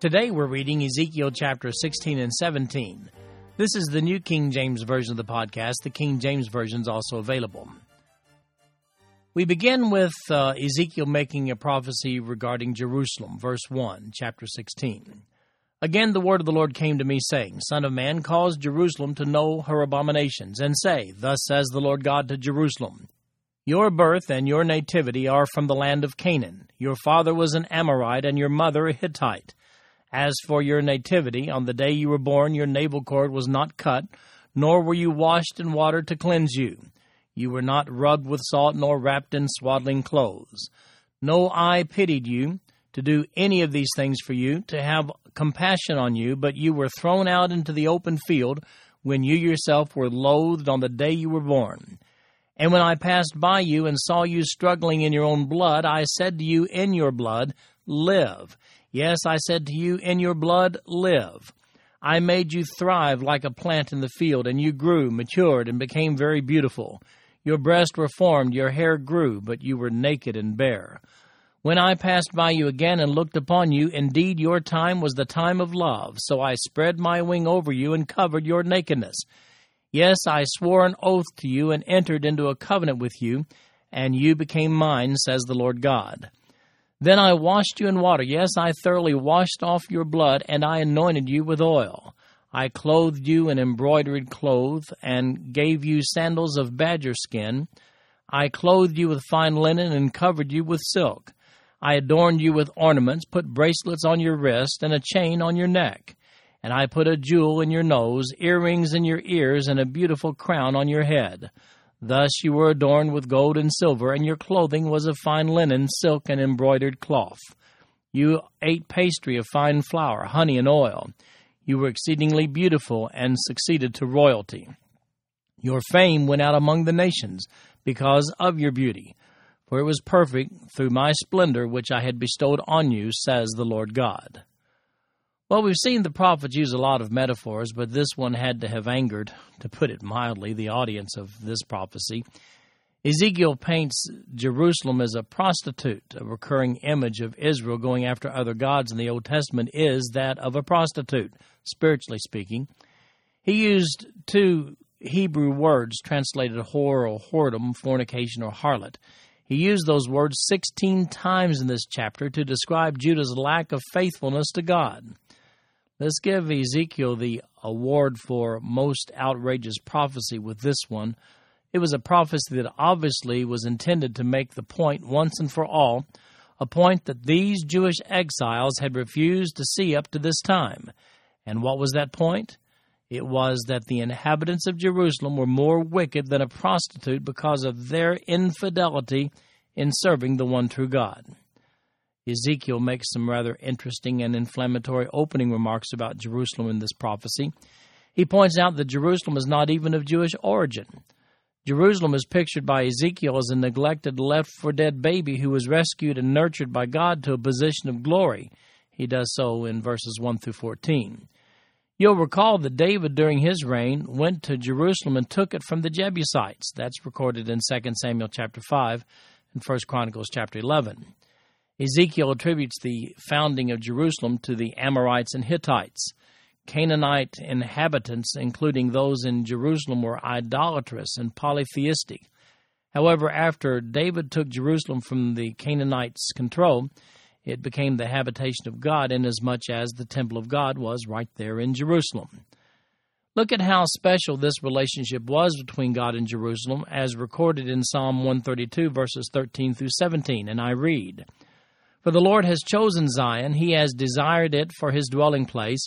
Today we're reading Ezekiel chapter 16 and 17. This is the New King James Version of the podcast. The King James Version is also available. We begin with uh, Ezekiel making a prophecy regarding Jerusalem, verse 1, chapter 16. Again, the word of the Lord came to me, saying, Son of man, cause Jerusalem to know her abominations, and say, Thus says the Lord God to Jerusalem, Your birth and your nativity are from the land of Canaan. Your father was an Amorite, and your mother a Hittite. As for your nativity, on the day you were born, your navel cord was not cut, nor were you washed in water to cleanse you. You were not rubbed with salt, nor wrapped in swaddling clothes. No eye pitied you to do any of these things for you, to have compassion on you, but you were thrown out into the open field when you yourself were loathed on the day you were born. And when I passed by you and saw you struggling in your own blood, I said to you, In your blood, live. Yes, I said to you, In your blood, live. I made you thrive like a plant in the field, and you grew, matured, and became very beautiful. Your breasts were formed, your hair grew, but you were naked and bare. When I passed by you again and looked upon you, indeed your time was the time of love. So I spread my wing over you and covered your nakedness. Yes, I swore an oath to you and entered into a covenant with you, and you became mine, says the Lord God. Then I washed you in water. Yes, I thoroughly washed off your blood, and I anointed you with oil. I clothed you in embroidered clothes, and gave you sandals of badger skin. I clothed you with fine linen, and covered you with silk. I adorned you with ornaments, put bracelets on your wrist, and a chain on your neck. And I put a jewel in your nose, earrings in your ears, and a beautiful crown on your head. Thus you were adorned with gold and silver, and your clothing was of fine linen, silk, and embroidered cloth. You ate pastry of fine flour, honey, and oil. You were exceedingly beautiful, and succeeded to royalty. Your fame went out among the nations because of your beauty for it was perfect through my splendor which I had bestowed on you, says the Lord God. Well, we've seen the prophets use a lot of metaphors, but this one had to have angered, to put it mildly, the audience of this prophecy. Ezekiel paints Jerusalem as a prostitute. A recurring image of Israel going after other gods in the Old Testament is that of a prostitute, spiritually speaking. He used two Hebrew words translated whore or whoredom, fornication or harlot. He used those words 16 times in this chapter to describe Judah's lack of faithfulness to God. Let's give Ezekiel the award for most outrageous prophecy with this one. It was a prophecy that obviously was intended to make the point once and for all, a point that these Jewish exiles had refused to see up to this time. And what was that point? It was that the inhabitants of Jerusalem were more wicked than a prostitute because of their infidelity in serving the one true God. Ezekiel makes some rather interesting and inflammatory opening remarks about Jerusalem in this prophecy. He points out that Jerusalem is not even of Jewish origin. Jerusalem is pictured by Ezekiel as a neglected, left for dead baby who was rescued and nurtured by God to a position of glory. He does so in verses 1 through 14. You'll recall that David, during his reign, went to Jerusalem and took it from the Jebusites. That's recorded in 2 Samuel chapter 5 and 1 Chronicles chapter 11. Ezekiel attributes the founding of Jerusalem to the Amorites and Hittites. Canaanite inhabitants, including those in Jerusalem, were idolatrous and polytheistic. However, after David took Jerusalem from the Canaanites' control, it became the habitation of God, inasmuch as the temple of God was right there in Jerusalem. Look at how special this relationship was between God and Jerusalem, as recorded in Psalm 132, verses 13 through 17. And I read For the Lord has chosen Zion, he has desired it for his dwelling place.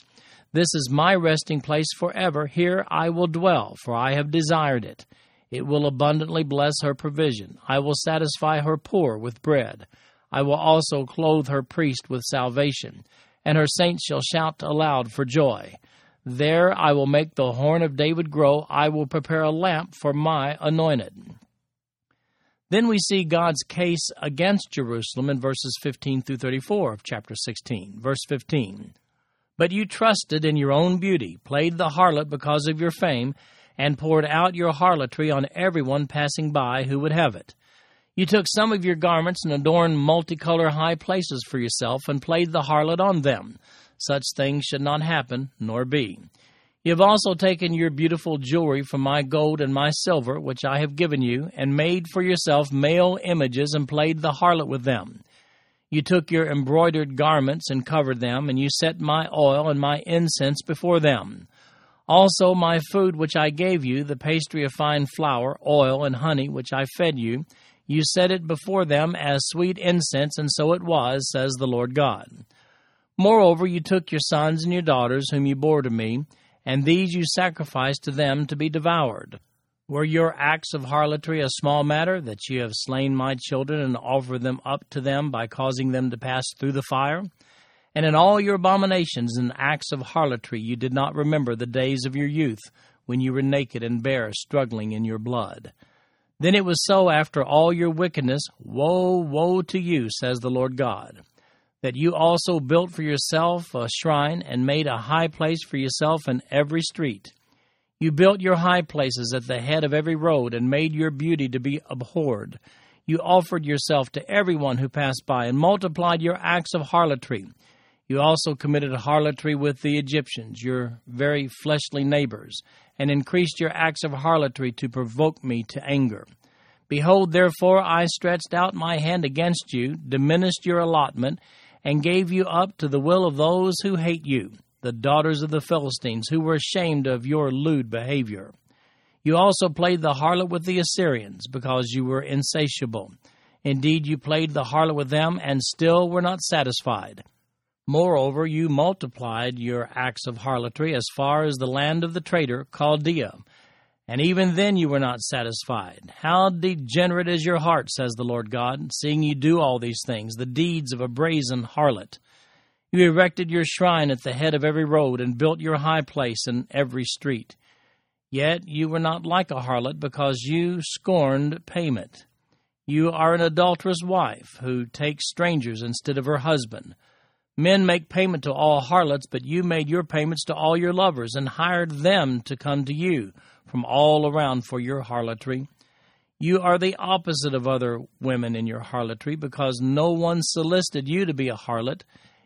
This is my resting place forever. Here I will dwell, for I have desired it. It will abundantly bless her provision. I will satisfy her poor with bread. I will also clothe her priest with salvation, and her saints shall shout aloud for joy. There I will make the horn of David grow, I will prepare a lamp for my anointed. Then we see God's case against Jerusalem in verses 15 through 34 of chapter 16. Verse 15 But you trusted in your own beauty, played the harlot because of your fame, and poured out your harlotry on everyone passing by who would have it. You took some of your garments and adorned multicolor high places for yourself and played the harlot on them. Such things should not happen, nor be. You have also taken your beautiful jewelry from my gold and my silver, which I have given you, and made for yourself male images and played the harlot with them. You took your embroidered garments and covered them, and you set my oil and my incense before them. Also, my food which I gave you, the pastry of fine flour, oil, and honey, which I fed you, you set it before them as sweet incense, and so it was, says the Lord God. Moreover, you took your sons and your daughters, whom you bore to me, and these you sacrificed to them to be devoured. Were your acts of harlotry a small matter, that you have slain my children and offered them up to them by causing them to pass through the fire? And in all your abominations and acts of harlotry you did not remember the days of your youth, when you were naked and bare, struggling in your blood. Then it was so after all your wickedness, woe, woe to you, says the Lord God, that you also built for yourself a shrine and made a high place for yourself in every street. You built your high places at the head of every road and made your beauty to be abhorred. You offered yourself to everyone who passed by and multiplied your acts of harlotry. You also committed harlotry with the Egyptians, your very fleshly neighbors, and increased your acts of harlotry to provoke me to anger. Behold, therefore, I stretched out my hand against you, diminished your allotment, and gave you up to the will of those who hate you, the daughters of the Philistines, who were ashamed of your lewd behavior. You also played the harlot with the Assyrians, because you were insatiable. Indeed, you played the harlot with them, and still were not satisfied. Moreover, you multiplied your acts of harlotry as far as the land of the traitor Chaldea, and even then you were not satisfied. How degenerate is your heart, says the Lord God, seeing you do all these things, the deeds of a brazen harlot. You erected your shrine at the head of every road, and built your high place in every street. Yet you were not like a harlot, because you scorned payment. You are an adulterous wife, who takes strangers instead of her husband Men make payment to all harlots, but you made your payments to all your lovers, and hired them to come to you from all around for your harlotry. You are the opposite of other women in your harlotry, because no one solicited you to be a harlot,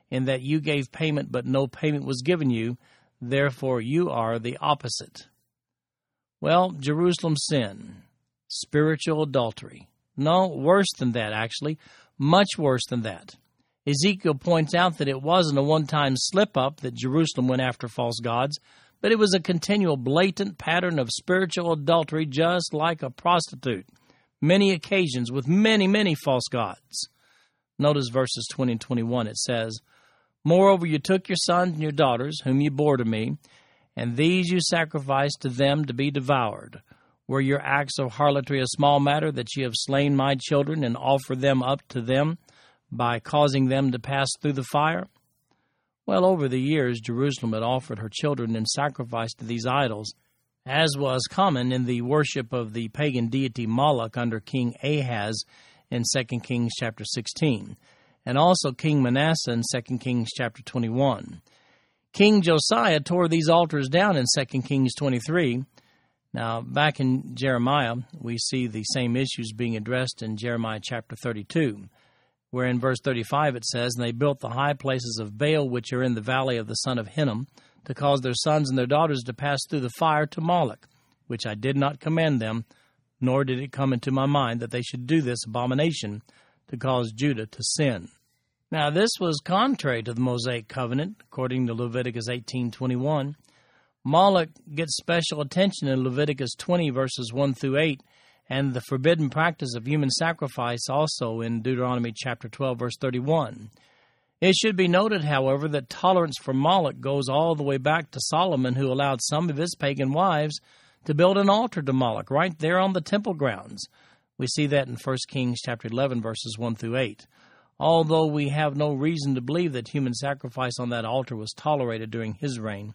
in that you gave payment, but no payment was given you. Therefore, you are the opposite. Well, Jerusalem sin, spiritual adultery. No, worse than that, actually. Much worse than that. Ezekiel points out that it wasn't a one time slip up that Jerusalem went after false gods, but it was a continual blatant pattern of spiritual adultery, just like a prostitute. Many occasions with many, many false gods. Notice verses 20 and 21. It says, Moreover, you took your sons and your daughters, whom you bore to me, and these you sacrificed to them to be devoured. Were your acts of harlotry a small matter that you have slain my children and offered them up to them? by causing them to pass through the fire? Well, over the years, Jerusalem had offered her children in sacrifice to these idols, as was common in the worship of the pagan deity Moloch under King Ahaz in 2 Kings chapter 16, and also King Manasseh in 2 Kings chapter 21. King Josiah tore these altars down in 2 Kings 23. Now, back in Jeremiah, we see the same issues being addressed in Jeremiah chapter 32 where in verse 35 it says, And they built the high places of Baal, which are in the valley of the son of Hinnom, to cause their sons and their daughters to pass through the fire to Moloch, which I did not command them, nor did it come into my mind that they should do this abomination to cause Judah to sin. Now this was contrary to the Mosaic covenant, according to Leviticus 18:21. Moloch gets special attention in Leviticus 20 verses 1 through 8 and the forbidden practice of human sacrifice also in Deuteronomy chapter 12 verse 31. It should be noted, however, that tolerance for Moloch goes all the way back to Solomon, who allowed some of his pagan wives to build an altar to Moloch right there on the temple grounds. We see that in 1 Kings chapter 11 verses 1 through 8. although we have no reason to believe that human sacrifice on that altar was tolerated during his reign.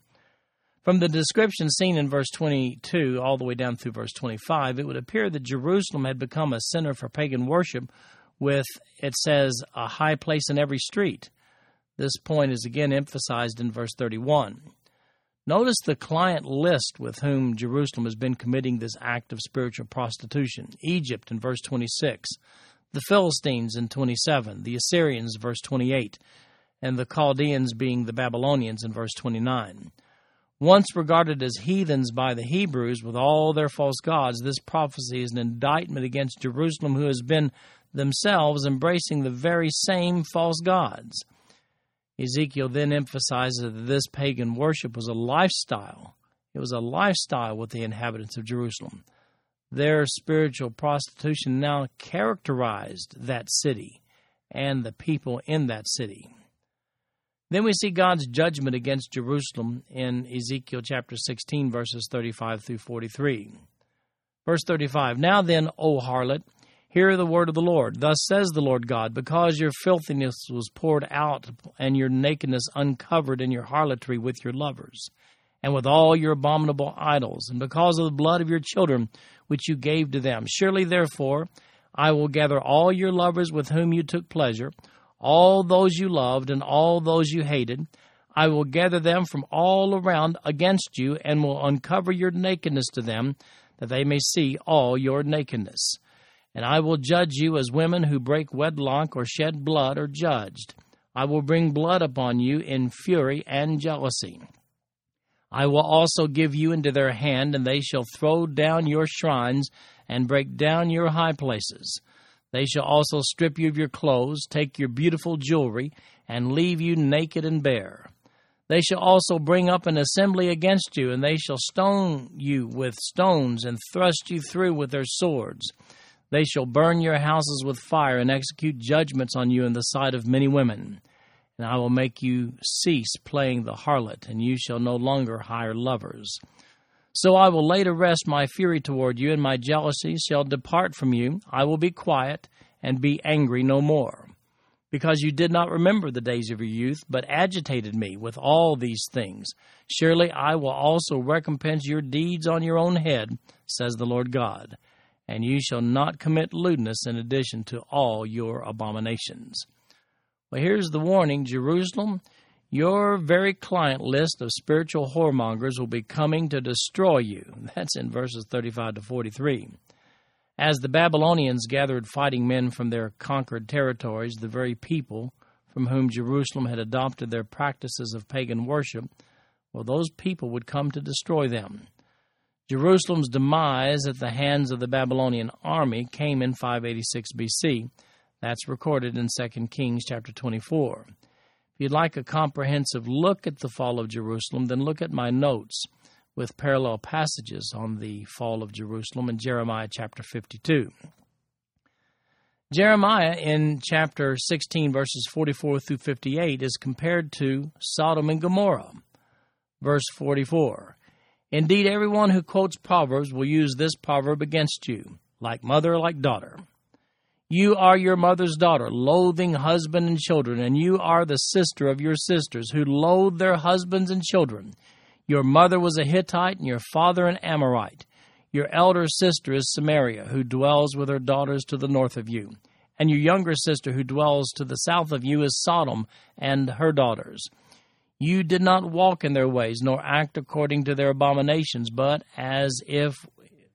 From the description seen in verse 22 all the way down through verse 25, it would appear that Jerusalem had become a center for pagan worship with, it says, a high place in every street. This point is again emphasized in verse 31. Notice the client list with whom Jerusalem has been committing this act of spiritual prostitution Egypt in verse 26, the Philistines in 27, the Assyrians, verse 28, and the Chaldeans being the Babylonians in verse 29. Once regarded as heathens by the Hebrews with all their false gods, this prophecy is an indictment against Jerusalem, who has been themselves embracing the very same false gods. Ezekiel then emphasizes that this pagan worship was a lifestyle. It was a lifestyle with the inhabitants of Jerusalem. Their spiritual prostitution now characterized that city and the people in that city. Then we see God's judgment against Jerusalem in Ezekiel chapter 16, verses 35 through 43. Verse 35 Now then, O harlot, hear the word of the Lord. Thus says the Lord God, because your filthiness was poured out, and your nakedness uncovered in your harlotry with your lovers, and with all your abominable idols, and because of the blood of your children which you gave to them. Surely, therefore, I will gather all your lovers with whom you took pleasure all those you loved and all those you hated. I will gather them from all around against you and will uncover your nakedness to them, that they may see all your nakedness. And I will judge you as women who break wedlock or shed blood are judged. I will bring blood upon you in fury and jealousy. I will also give you into their hand, and they shall throw down your shrines and break down your high places. They shall also strip you of your clothes, take your beautiful jewelry, and leave you naked and bare. They shall also bring up an assembly against you, and they shall stone you with stones, and thrust you through with their swords. They shall burn your houses with fire, and execute judgments on you in the sight of many women. And I will make you cease playing the harlot, and you shall no longer hire lovers. So I will lay to rest my fury toward you, and my jealousy shall depart from you. I will be quiet and be angry no more. Because you did not remember the days of your youth, but agitated me with all these things. Surely I will also recompense your deeds on your own head, says the Lord God. And you shall not commit lewdness in addition to all your abominations. Well, here's the warning Jerusalem, your very client list of spiritual whoremongers will be coming to destroy you. That's in verses 35 to 43. As the Babylonians gathered fighting men from their conquered territories, the very people from whom Jerusalem had adopted their practices of pagan worship, well, those people would come to destroy them. Jerusalem's demise at the hands of the Babylonian army came in 586 BC. That's recorded in 2 Kings chapter 24 you'd like a comprehensive look at the fall of Jerusalem, then look at my notes with parallel passages on the fall of Jerusalem in Jeremiah chapter 52. Jeremiah in chapter 16, verses 44 through 58, is compared to Sodom and Gomorrah. Verse 44 Indeed, everyone who quotes Proverbs will use this proverb against you, like mother, like daughter. You are your mother's daughter, loathing husband and children, and you are the sister of your sisters, who loathe their husbands and children. Your mother was a Hittite, and your father an Amorite. Your elder sister is Samaria, who dwells with her daughters to the north of you. And your younger sister, who dwells to the south of you, is Sodom and her daughters. You did not walk in their ways, nor act according to their abominations, but as if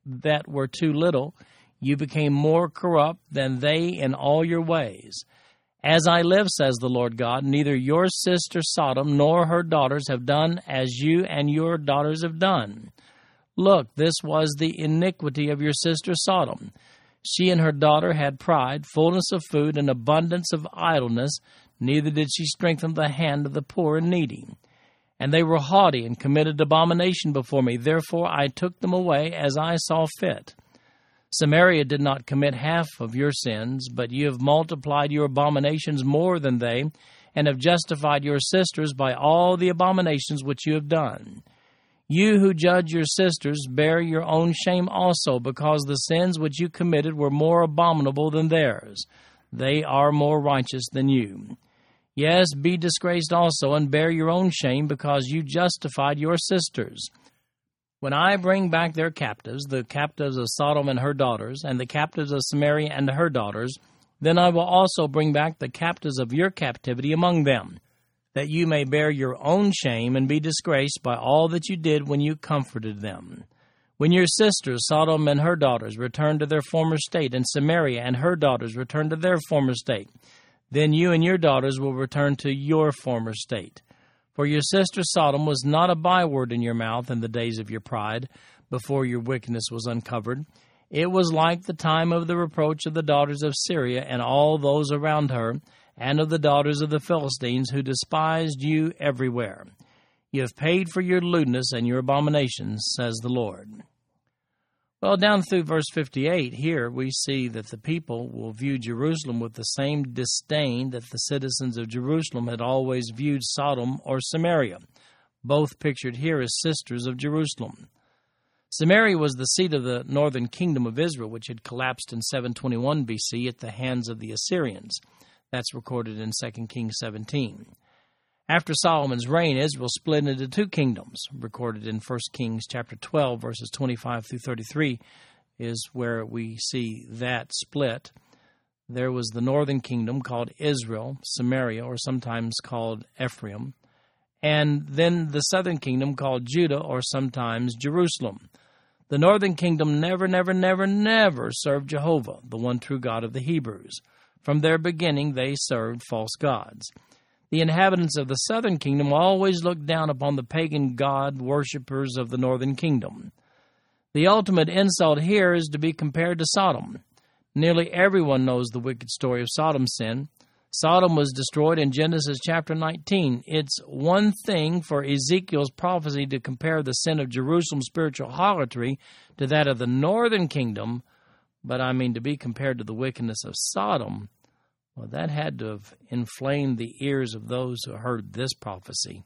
that were too little, you became more corrupt than they in all your ways. As I live, says the Lord God, neither your sister Sodom nor her daughters have done as you and your daughters have done. Look, this was the iniquity of your sister Sodom. She and her daughter had pride, fullness of food, and abundance of idleness, neither did she strengthen the hand of the poor and needy. And they were haughty and committed abomination before me. Therefore I took them away as I saw fit. Samaria did not commit half of your sins, but you have multiplied your abominations more than they, and have justified your sisters by all the abominations which you have done. You who judge your sisters bear your own shame also, because the sins which you committed were more abominable than theirs. They are more righteous than you. Yes, be disgraced also, and bear your own shame, because you justified your sisters. When I bring back their captives, the captives of Sodom and her daughters, and the captives of Samaria and her daughters, then I will also bring back the captives of your captivity among them, that you may bear your own shame and be disgraced by all that you did when you comforted them. When your sisters, Sodom and her daughters, return to their former state, and Samaria and her daughters return to their former state, then you and your daughters will return to your former state. For your sister Sodom was not a byword in your mouth in the days of your pride, before your wickedness was uncovered. It was like the time of the reproach of the daughters of Syria and all those around her, and of the daughters of the Philistines who despised you everywhere. You have paid for your lewdness and your abominations, says the Lord. Well, down through verse 58, here we see that the people will view Jerusalem with the same disdain that the citizens of Jerusalem had always viewed Sodom or Samaria, both pictured here as sisters of Jerusalem. Samaria was the seat of the northern kingdom of Israel, which had collapsed in 721 BC at the hands of the Assyrians. That's recorded in 2 Kings 17. After Solomon's reign, Israel split into two kingdoms, recorded in 1 Kings chapter 12 verses 25 through 33 is where we see that split. There was the northern kingdom called Israel, Samaria, or sometimes called Ephraim, and then the southern kingdom called Judah, or sometimes Jerusalem. The northern kingdom never, never, never, never served Jehovah, the one true God of the Hebrews. From their beginning, they served false gods. The inhabitants of the southern kingdom always looked down upon the pagan god worshippers of the northern kingdom. The ultimate insult here is to be compared to Sodom. Nearly everyone knows the wicked story of Sodom's sin. Sodom was destroyed in Genesis chapter 19. It's one thing for Ezekiel's prophecy to compare the sin of Jerusalem's spiritual harlotry to that of the northern kingdom, but I mean to be compared to the wickedness of Sodom. Well, that had to have inflamed the ears of those who heard this prophecy.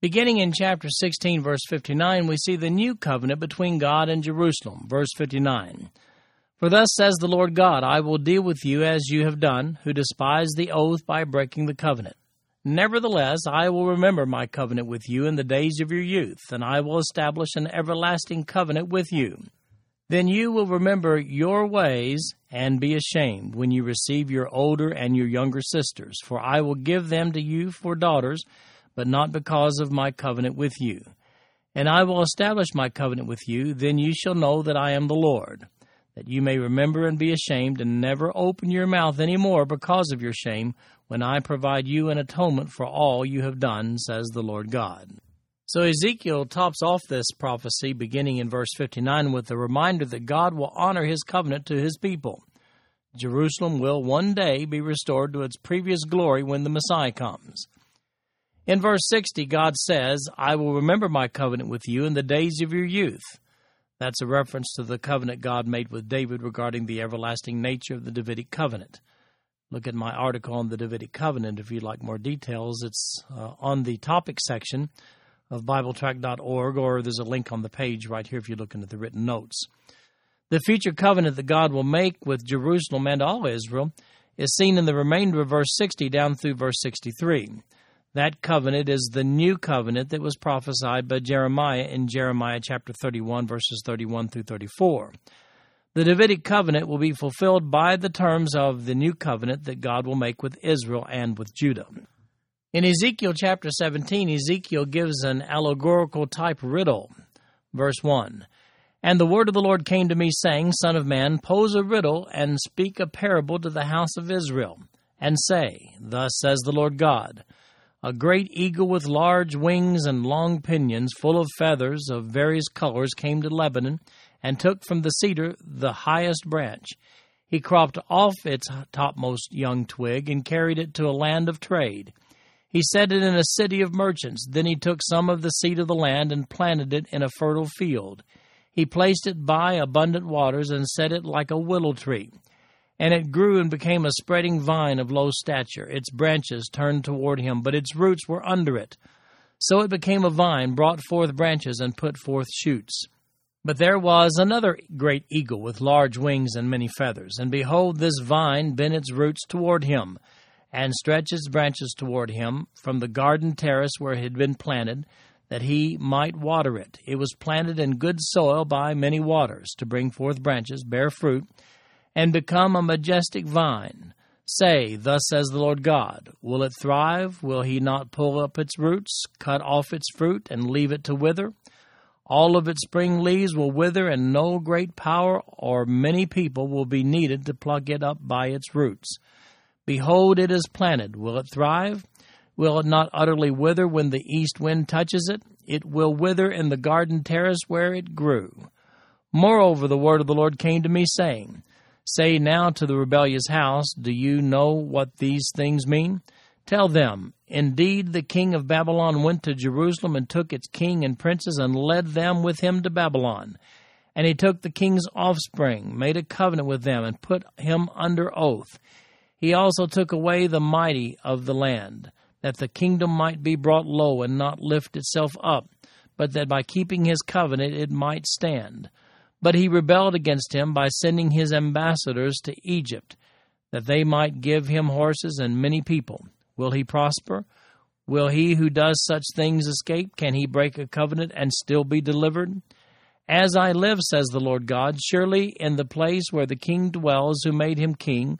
Beginning in chapter 16, verse 59, we see the new covenant between God and Jerusalem. Verse 59. For thus says the Lord God, I will deal with you as you have done, who despise the oath by breaking the covenant. Nevertheless, I will remember my covenant with you in the days of your youth, and I will establish an everlasting covenant with you. Then you will remember your ways and be ashamed when you receive your older and your younger sisters, for I will give them to you for daughters, but not because of my covenant with you. And I will establish my covenant with you, then you shall know that I am the Lord that you may remember and be ashamed and never open your mouth any more because of your shame when I provide you an atonement for all you have done, says the Lord God. So Ezekiel tops off this prophecy beginning in verse 59 with the reminder that God will honor his covenant to his people. Jerusalem will one day be restored to its previous glory when the Messiah comes. In verse 60, God says, I will remember my covenant with you in the days of your youth that's a reference to the covenant God made with David regarding the everlasting nature of the Davidic covenant. Look at my article on the Davidic covenant if you'd like more details. It's uh, on the topic section of BibleTrack.org, or there's a link on the page right here if you're looking at the written notes. The future covenant that God will make with Jerusalem and all Israel is seen in the remainder of verse 60 down through verse 63. That covenant is the new covenant that was prophesied by Jeremiah in Jeremiah chapter 31, verses 31 through 34. The Davidic covenant will be fulfilled by the terms of the new covenant that God will make with Israel and with Judah. In Ezekiel chapter 17, Ezekiel gives an allegorical type riddle. Verse 1 And the word of the Lord came to me, saying, Son of man, pose a riddle and speak a parable to the house of Israel, and say, Thus says the Lord God. A great eagle with large wings and long pinions, full of feathers of various colors, came to Lebanon and took from the cedar the highest branch. He cropped off its topmost young twig and carried it to a land of trade. He set it in a city of merchants. Then he took some of the seed of the land and planted it in a fertile field. He placed it by abundant waters and set it like a willow tree and it grew and became a spreading vine of low stature. Its branches turned toward him, but its roots were under it. So it became a vine, brought forth branches, and put forth shoots. But there was another great eagle with large wings and many feathers, and behold, this vine bent its roots toward him, and stretched its branches toward him from the garden terrace where it had been planted, that he might water it. It was planted in good soil by many waters, to bring forth branches, bear fruit, and become a majestic vine. Say, Thus says the Lord God, Will it thrive? Will he not pull up its roots, cut off its fruit, and leave it to wither? All of its spring leaves will wither, and no great power or many people will be needed to pluck it up by its roots. Behold, it is planted. Will it thrive? Will it not utterly wither when the east wind touches it? It will wither in the garden terrace where it grew. Moreover, the word of the Lord came to me, saying, Say now to the rebellious house, Do you know what these things mean? Tell them, Indeed, the king of Babylon went to Jerusalem and took its king and princes and led them with him to Babylon. And he took the king's offspring, made a covenant with them, and put him under oath. He also took away the mighty of the land, that the kingdom might be brought low and not lift itself up, but that by keeping his covenant it might stand. But he rebelled against him by sending his ambassadors to Egypt, that they might give him horses and many people. Will he prosper? Will he who does such things escape? Can he break a covenant and still be delivered? As I live, says the Lord God, surely in the place where the king dwells who made him king,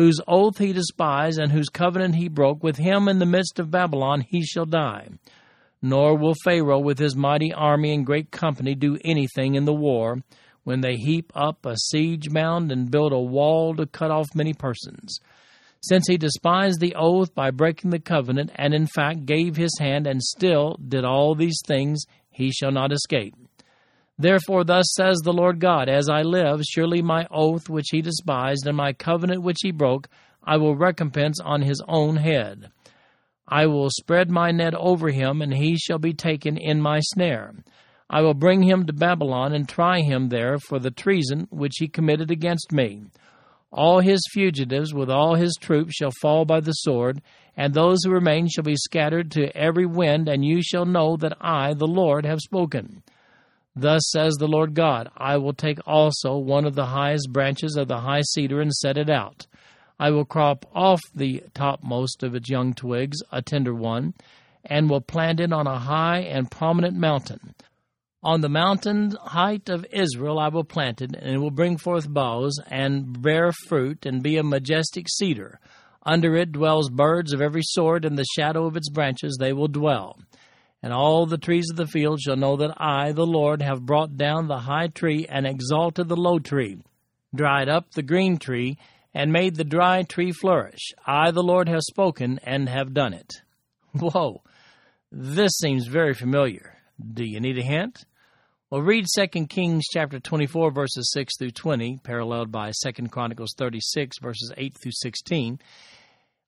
whose oath he despised and whose covenant he broke, with him in the midst of Babylon he shall die. Nor will Pharaoh with his mighty army and great company do anything in the war, when they heap up a siege mound and build a wall to cut off many persons since he despised the oath by breaking the covenant, and in fact gave his hand, and still did all these things, he shall not escape. Therefore, thus says the Lord God, As I live, surely my oath which he despised, and my covenant which he broke, I will recompense on his own head. I will spread my net over him, and he shall be taken in my snare. I will bring him to Babylon, and try him there for the treason which he committed against me. All his fugitives with all his troops shall fall by the sword, and those who remain shall be scattered to every wind, and you shall know that I, the Lord, have spoken. Thus says the Lord God I will take also one of the highest branches of the high cedar and set it out. I will crop off the topmost of its young twigs, a tender one, and will plant it on a high and prominent mountain. On the mountain height of Israel I will plant it, and it will bring forth boughs, and bear fruit, and be a majestic cedar. Under it dwells birds of every sort, in the shadow of its branches they will dwell. And all the trees of the field shall know that I, the Lord, have brought down the high tree, and exalted the low tree, dried up the green tree, and made the dry tree flourish. I, the Lord, have spoken, and have done it. Whoa, this seems very familiar. Do you need a hint? Well, read 2 Kings chapter 24 verses 6 through 20, paralleled by 2 Chronicles 36 verses 8 through 16.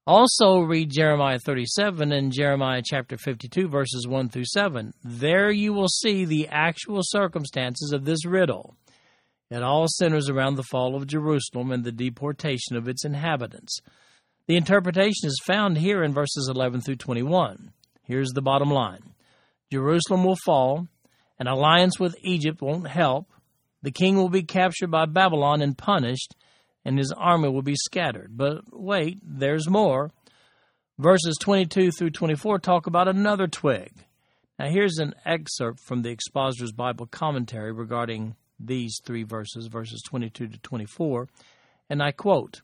Also read Jeremiah 37 and Jeremiah chapter 52 verses 1 through 7. There you will see the actual circumstances of this riddle. It all centers around the fall of Jerusalem and the deportation of its inhabitants. The interpretation is found here in verses 11 through 21. Here's the bottom line Jerusalem will fall, an alliance with Egypt won't help. The king will be captured by Babylon and punished, and his army will be scattered. But wait, there's more. Verses 22 through 24 talk about another twig. Now, here's an excerpt from the Expositor's Bible commentary regarding these three verses, verses 22 to 24, and I quote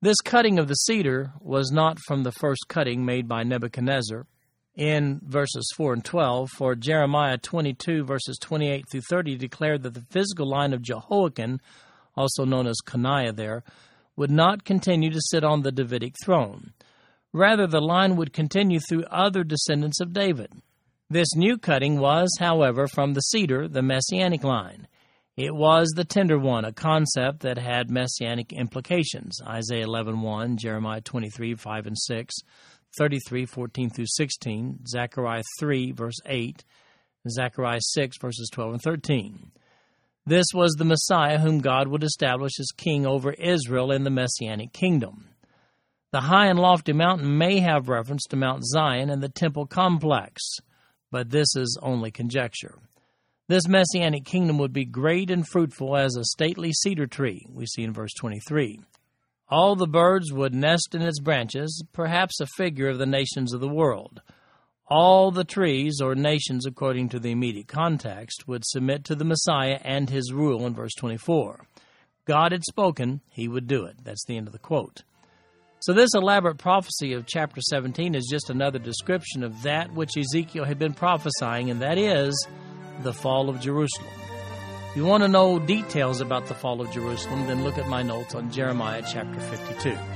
This cutting of the cedar was not from the first cutting made by Nebuchadnezzar in verses 4 and 12, for Jeremiah 22, verses 28 through 30, declared that the physical line of Jehoiachin, also known as Coniah there, would not continue to sit on the Davidic throne. Rather, the line would continue through other descendants of David. This new cutting was, however, from the cedar, the messianic line. It was the tender one, a concept that had messianic implications. Isaiah 11:1, Jeremiah 23, 5 and 6, 33, 14 through 16, Zechariah 3, verse 8, Zechariah 6, verses 12 and 13. This was the Messiah whom God would establish as king over Israel in the Messianic kingdom. The high and lofty mountain may have reference to Mount Zion and the temple complex, but this is only conjecture. This messianic kingdom would be great and fruitful as a stately cedar tree, we see in verse 23. All the birds would nest in its branches, perhaps a figure of the nations of the world. All the trees, or nations according to the immediate context, would submit to the Messiah and his rule in verse 24. God had spoken, he would do it. That's the end of the quote. So, this elaborate prophecy of chapter 17 is just another description of that which Ezekiel had been prophesying, and that is the fall of Jerusalem. If you want to know details about the fall of Jerusalem, then look at my notes on Jeremiah chapter 52.